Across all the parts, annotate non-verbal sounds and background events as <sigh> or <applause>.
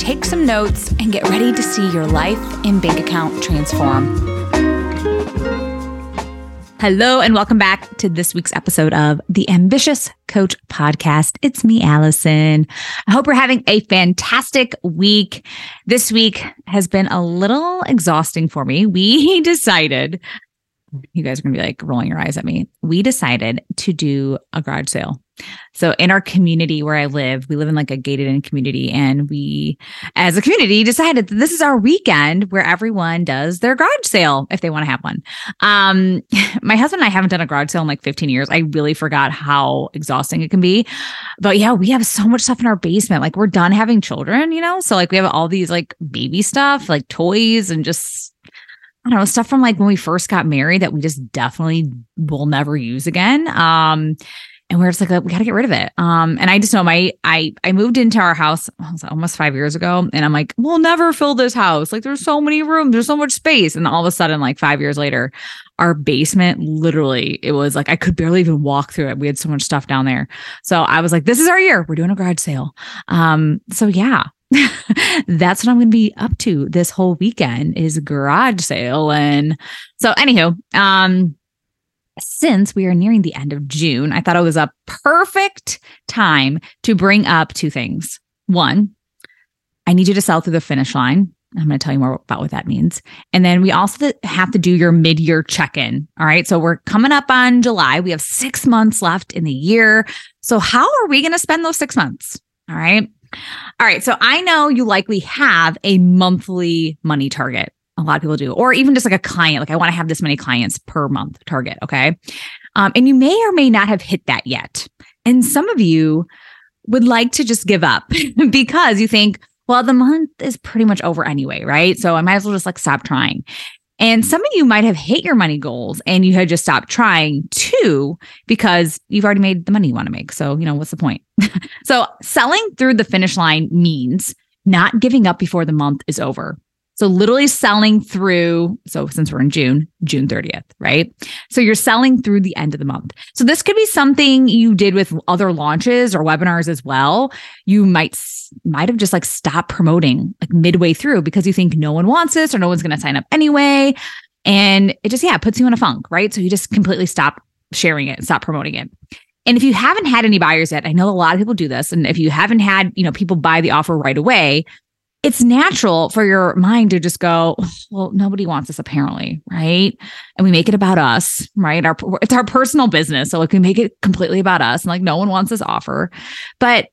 take some notes, and get ready to see your life and bank account transform. Hello, and welcome back to this week's episode of the Ambitious Coach Podcast. It's me, Allison. I hope you're having a fantastic week. This week has been a little exhausting for me. We <laughs> decided, you guys are going to be like rolling your eyes at me. We decided to do a garage sale so in our community where I live, we live in like a gated in community and we as a community decided that this is our weekend where everyone does their garage sale if they want to have one. Um <laughs> my husband and I haven't done a garage sale in like 15 years. I really forgot how exhausting it can be. But yeah, we have so much stuff in our basement. Like we're done having children, you know? So like we have all these like baby stuff, like toys and just I don't know, stuff from like when we first got married that we just definitely will never use again. Um, and we're just like we got to get rid of it. Um and i just know my i i moved into our house almost five years ago. And i'm like we'll never fill this house. Like there's so many rooms. There's so much space. And all of a sudden like five years later our basement literally it was like i could barely even walk through it. We had so much stuff down there. So i was like this is our year. We're doing a garage sale. Um so yeah <laughs> that's what i'm going to be up to this whole weekend is garage sale. And so anywho um since we are nearing the end of June, I thought it was a perfect time to bring up two things. One, I need you to sell through the finish line. I'm going to tell you more about what that means. And then we also have to do your mid year check in. All right. So we're coming up on July. We have six months left in the year. So, how are we going to spend those six months? All right. All right. So, I know you likely have a monthly money target a lot of people do, or even just like a client, like I want to have this many clients per month target. Okay. Um, and you may or may not have hit that yet. And some of you would like to just give up <laughs> because you think, well, the month is pretty much over anyway, right? So I might as well just like stop trying. And some of you might have hit your money goals and you had just stopped trying too because you've already made the money you want to make. So, you know, what's the point? <laughs> so, selling through the finish line means not giving up before the month is over. So literally selling through, so since we're in June, June 30th, right? So you're selling through the end of the month. So this could be something you did with other launches or webinars as well. You might might have just like stopped promoting like midway through because you think no one wants this or no one's going to sign up anyway. And it just, yeah, puts you in a funk, right? So you just completely stop sharing it, stop promoting it. And if you haven't had any buyers yet, I know a lot of people do this. And if you haven't had, you know, people buy the offer right away, it's natural for your mind to just go, well, nobody wants this apparently, right? And we make it about us, right? Our it's our personal business, so like we make it completely about us, and like no one wants this offer, but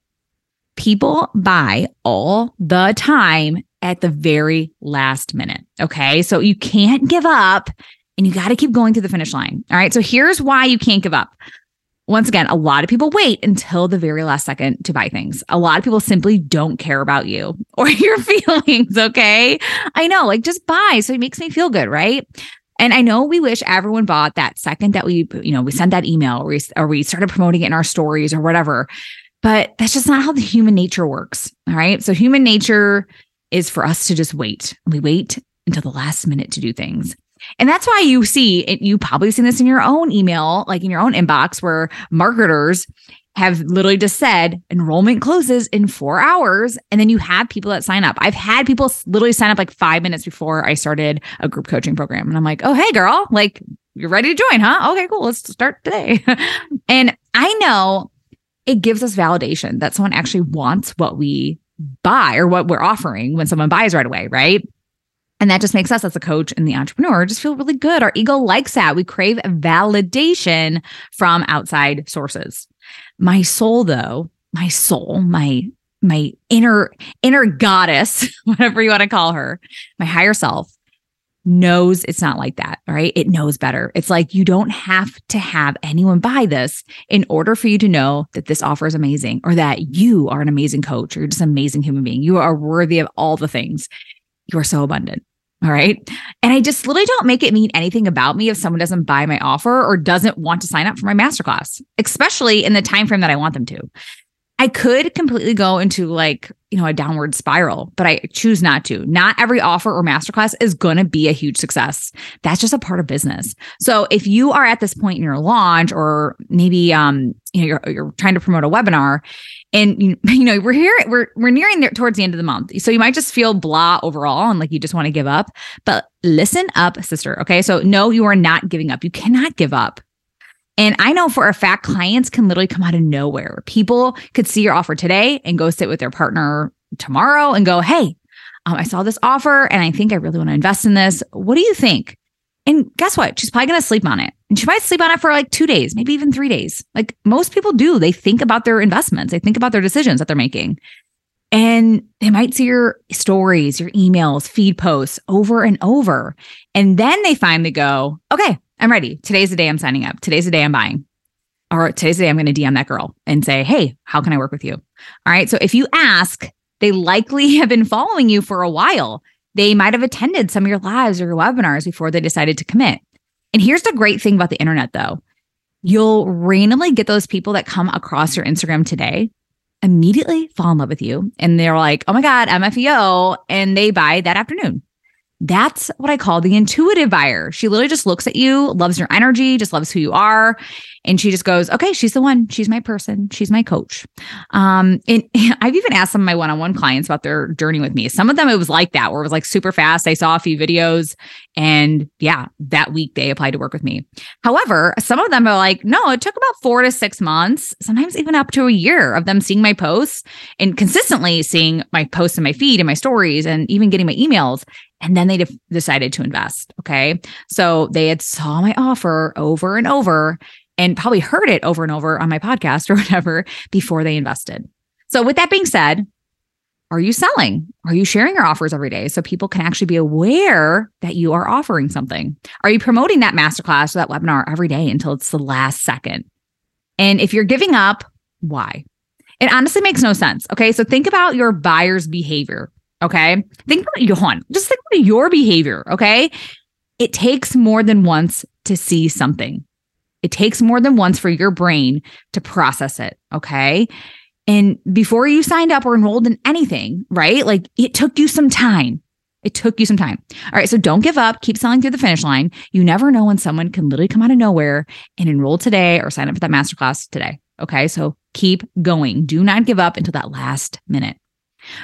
people buy all the time at the very last minute. Okay, so you can't give up, and you got to keep going to the finish line. All right, so here's why you can't give up once again, a lot of people wait until the very last second to buy things. A lot of people simply don't care about you <laughs> or your feelings. Okay. I know, like just buy. So it makes me feel good. Right. And I know we wish everyone bought that second that we, you know, we sent that email or we, or we started promoting it in our stories or whatever. But that's just not how the human nature works. All right. So human nature is for us to just wait. We wait until the last minute to do things. And that's why you see it, you probably seen this in your own email, like in your own inbox, where marketers have literally just said enrollment closes in four hours. And then you have people that sign up. I've had people literally sign up like five minutes before I started a group coaching program. And I'm like, oh, hey, girl, like you're ready to join, huh? Okay, cool. Let's start today. <laughs> and I know it gives us validation that someone actually wants what we buy or what we're offering when someone buys right away, right? And that just makes us as a coach and the entrepreneur just feel really good. Our ego likes that. We crave validation from outside sources. My soul, though, my soul, my my inner inner goddess, <laughs> whatever you want to call her, my higher self, knows it's not like that. Right. It knows better. It's like you don't have to have anyone buy this in order for you to know that this offer is amazing or that you are an amazing coach or you're just an amazing human being. You are worthy of all the things. You are so abundant. All right. And I just literally don't make it mean anything about me if someone doesn't buy my offer or doesn't want to sign up for my masterclass, especially in the time frame that I want them to. I could completely go into like, you know, a downward spiral, but I choose not to. Not every offer or masterclass is going to be a huge success. That's just a part of business. So if you are at this point in your launch or maybe um, you know, you're you're trying to promote a webinar and you, <laughs> you know, we're here we're we're nearing there towards the end of the month. So you might just feel blah overall and like you just want to give up. But listen up, sister, okay? So no, you are not giving up. You cannot give up. And I know for a fact, clients can literally come out of nowhere. People could see your offer today and go sit with their partner tomorrow and go, Hey, um, I saw this offer and I think I really want to invest in this. What do you think? And guess what? She's probably going to sleep on it. And she might sleep on it for like two days, maybe even three days. Like most people do. They think about their investments, they think about their decisions that they're making. And they might see your stories, your emails, feed posts over and over. And then they finally go, okay, I'm ready. Today's the day I'm signing up. Today's the day I'm buying. Or today's the day I'm going to DM that girl and say, Hey, how can I work with you? All right. So if you ask, they likely <laughs> have been following you for a while. They might have attended some of your lives or your webinars before they decided to commit. And here's the great thing about the internet, though you'll randomly get those people that come across your Instagram today immediately fall in love with you. And they're like, oh my God, MFEO. And they buy that afternoon. That's what I call the intuitive buyer. She literally just looks at you, loves your energy, just loves who you are. And she just goes, okay, she's the one. She's my person. She's my coach. Um, and <laughs> I've even asked some of my one on one clients about their journey with me. Some of them, it was like that, where it was like super fast. I saw a few videos and yeah, that week they applied to work with me. However, some of them are like, no, it took about four to six months, sometimes even up to a year of them seeing my posts and consistently seeing my posts in my feed and my stories and even getting my emails and then they de- decided to invest okay? So they had saw my offer over and over and probably heard it over and over on my podcast <laughs> or whatever before they invested. So with that being said are you selling? Are you sharing your offers every day so people can actually be aware that you are offering something? Are you promoting that masterclass or that webinar every day until it's the last second? And if you're giving up why? It honestly makes no sense okay? So think about your buyer's behavior Okay. Think about Johan. Just think about your behavior. Okay. It takes more than once to see something. It takes more than once for your brain to process it. Okay. And before you signed up or enrolled in anything, right? Like it took you some time. It took you some time. All right. So don't give up. Keep selling through the finish line. You never know when someone can literally come out of nowhere and enroll today or sign up for that masterclass today. Okay. So keep going. Do not give up until that last minute.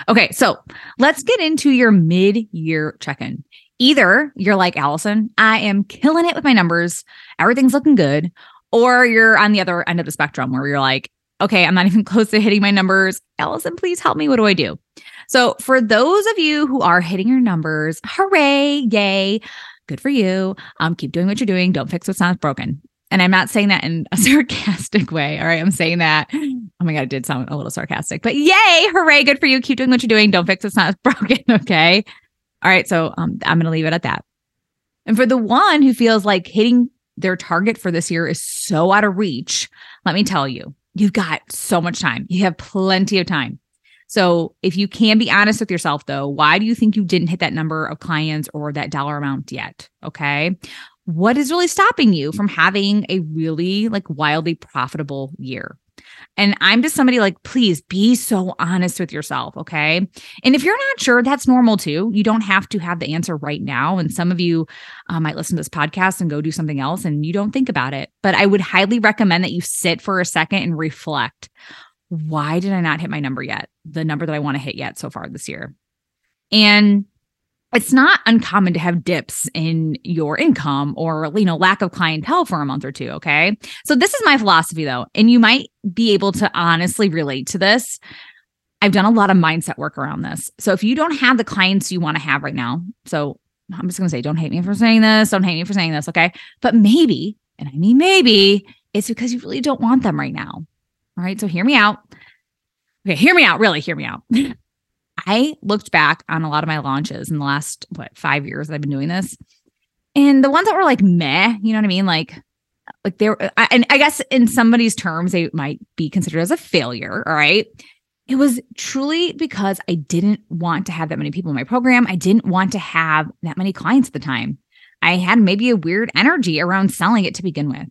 Okay, so let's get into your mid year check in. Either you're like Allison, I am killing it with my numbers, everything's looking good, or you're on the other end of the spectrum where you're like, okay, I'm not <laughs> even close to hitting my numbers. Allison, please help me. What do I do? So, for those of you who are hitting your numbers, hooray, yay, good for you. Um, keep doing what you're doing. Don't fix what's not broken. And I'm not saying that in a <laughs> sarcastic way. All right. I'm saying that. Oh my God, it did sound a little sarcastic, but yay, hooray, good for you. Keep doing what you're doing. Don't fix it's not <laughs> broken. Okay. All right. So um, I'm going to leave it at that. And for the one who feels like hitting their target for this year is so out of reach, let me tell you, you've got so much time. You have plenty of time. So if you can be honest with yourself, though, why do you think you didn't hit that number of clients or that dollar amount yet? Okay what is really stopping you from having a really like wildly profitable year? And I'm just somebody like, please be so honest with yourself. Okay. And if you're not sure, that's normal too. You don't have to have the answer right now. And some of you uh, might listen to this podcast and go do something else and you don't think about it. But I would highly recommend that you sit for a second and reflect. Why did I not hit my number yet? The number that I want to hit yet so far this year. And it's not uncommon to have dips in your income or you know lack of clientele for a month or two okay? So this is my philosophy though and you might be able to honestly relate to this. I've done a lot of mindset work around this. So if you don't have the clients you want to have right now so i'm just going to say don't hate me for saying this don't hate me for saying this okay? But maybe and i mean maybe it's because you really don't want them right now all right? So hear me out. Okay hear me out really hear me out <laughs> I looked back on a lot of my launches in the last, what, five years that I've been doing this. And the ones that were like meh, you know what I mean? Like, like they were, uh, and I guess in somebody's terms, they might be considered as a failure. All right. It was truly because I didn't want to have that many people in my program. I didn't want to have that many clients at the time. I had maybe a weird energy around selling it to begin with.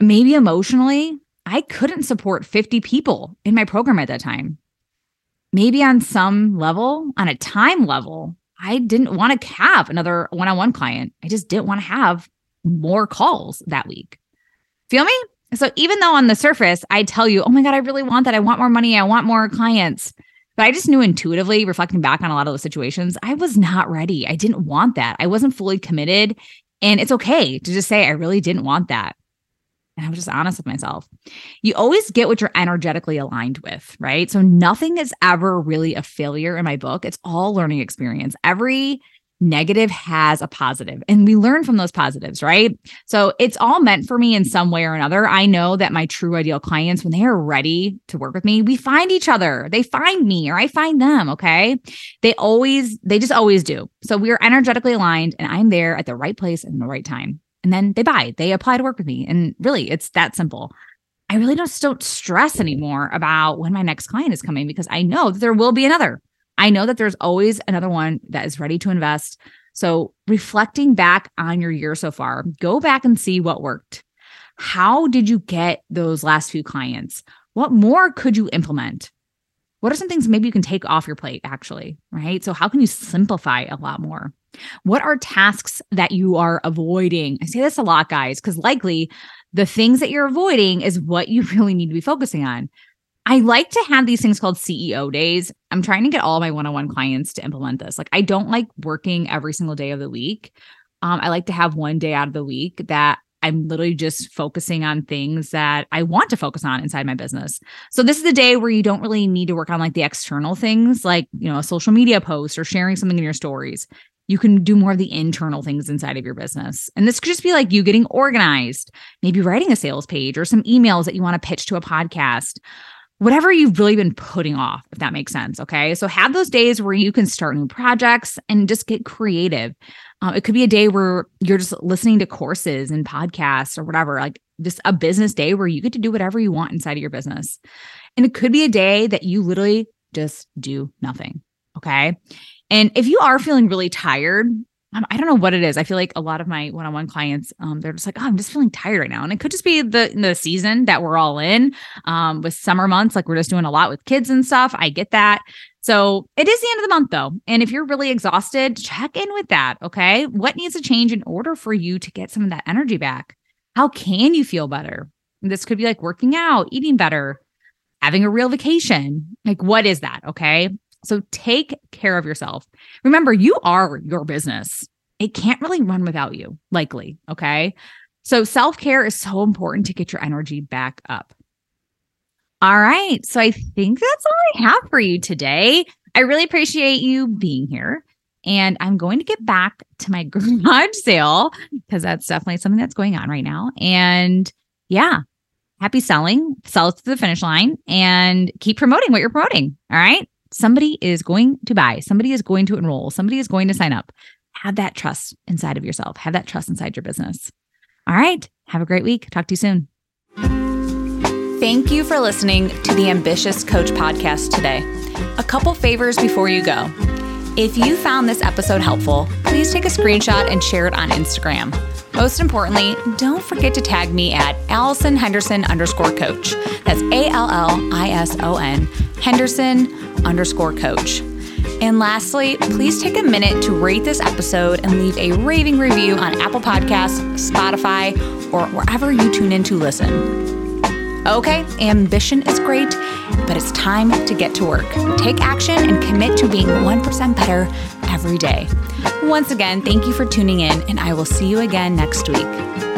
Maybe emotionally, I couldn't support 50 people in my program at that time. Maybe on some level, on a time level, I didn't want to have another one on one client. I just didn't want to have more calls that week. Feel me? So even though on the surface, I tell you, oh my God, I really want that. I want more money. I want more clients. But I just knew intuitively, reflecting back on a lot of those situations, I was not ready. I didn't want that. I wasn't fully committed. And it's okay to just say, I really didn't want that. And I was just honest with myself. You always get what you're energetically aligned with, right? So nothing is ever really a failure in my book. It's all learning experience. Every negative has a positive and we learn from those positives, right? So it's all meant for me in some way or another. I know that my true ideal clients, when they are ready to work with me, we find each other. They find me or I find them. Okay. They always, they just always do. So we are energetically aligned and I'm there at the right place and the right time and then they buy, they apply to work with me. And really, it's that simple. I really don't, don't stress anymore about when my next client is coming because I know that there will be another. I know that there's always another one that is ready to invest. So, reflecting back on your year so far, go back and see what worked. How did you get those last few clients? What more could you implement? What are some things maybe you can take off your plate, actually? Right. So, how can you simplify a lot more? What are tasks that you are avoiding? I say this a lot, guys, because likely the things that you're avoiding is what you <laughs> really need to be focusing on. I like to have these things called CEO days. I'm trying to get all my one on one clients to implement this. Like, I don't like working every single day of the week. Um, I like to have one day out of the week that I'm literally just focusing on things that I want to focus on inside my business. So this is the day where you don't really need to work on like the external things like, you know, a social media post or sharing something in your stories you can do more of the internal things inside of your business. And this could just be like you getting organized, maybe writing a sales page or some emails that you want to pitch to a podcast, whatever you've really been putting off, if that makes sense. Okay. So have those days where you can start new projects and just get creative. Uh, it could be a day where you're just listening to courses and podcasts or whatever, like just a business day where you get to do whatever you want inside of your business. And it could be a day that you literally just do nothing. Okay. And if you are feeling really tired, um, I don't know what it is. I feel like a lot of my one-on-one clients, um, they're just like, "Oh, I'm just feeling tired right now," and it could just be the the season that we're all in, um, with summer months. Like we're just doing a lot with kids and stuff. I get that. So it is the end of the month though, and if you're really exhausted, check in with that. Okay, what needs to change in order for you to get some of that energy back? How can you feel better? This could be like working out, eating better, having a real vacation. Like, what is that? Okay. So take care of yourself. Remember, you are your business. It can't really run without you, likely. Okay. So self care is so important to get your energy back up. All right. So I think that's all I have for you today. I really appreciate you being here. And I'm going to get back to my <laughs> garage sale because that's definitely something that's going on right now. And yeah, happy selling, sell it to the finish line and keep promoting what you're promoting. All right somebody is going to buy, somebody is going to enroll, somebody is going to sign up. Have that trust inside of yourself, have that trust inside your business. All right. Have a great week. Talk to you soon. Thank you for listening to the Ambitious Coach podcast today. A couple favors before you go. If you found this episode helpful, please take a screenshot and share it on Instagram. Most importantly, don't forget to tag me at Allison Henderson underscore coach. That's A L L I S O N Henderson underscore coach. And lastly, please take a minute to rate this episode and leave a raving review on Apple Podcasts, Spotify, or wherever you tune in to listen. Okay, ambition is great, but it's time to get to work. Take action and commit to being 1% better every day. Once again, thank you for tuning in, and I will see you again next week.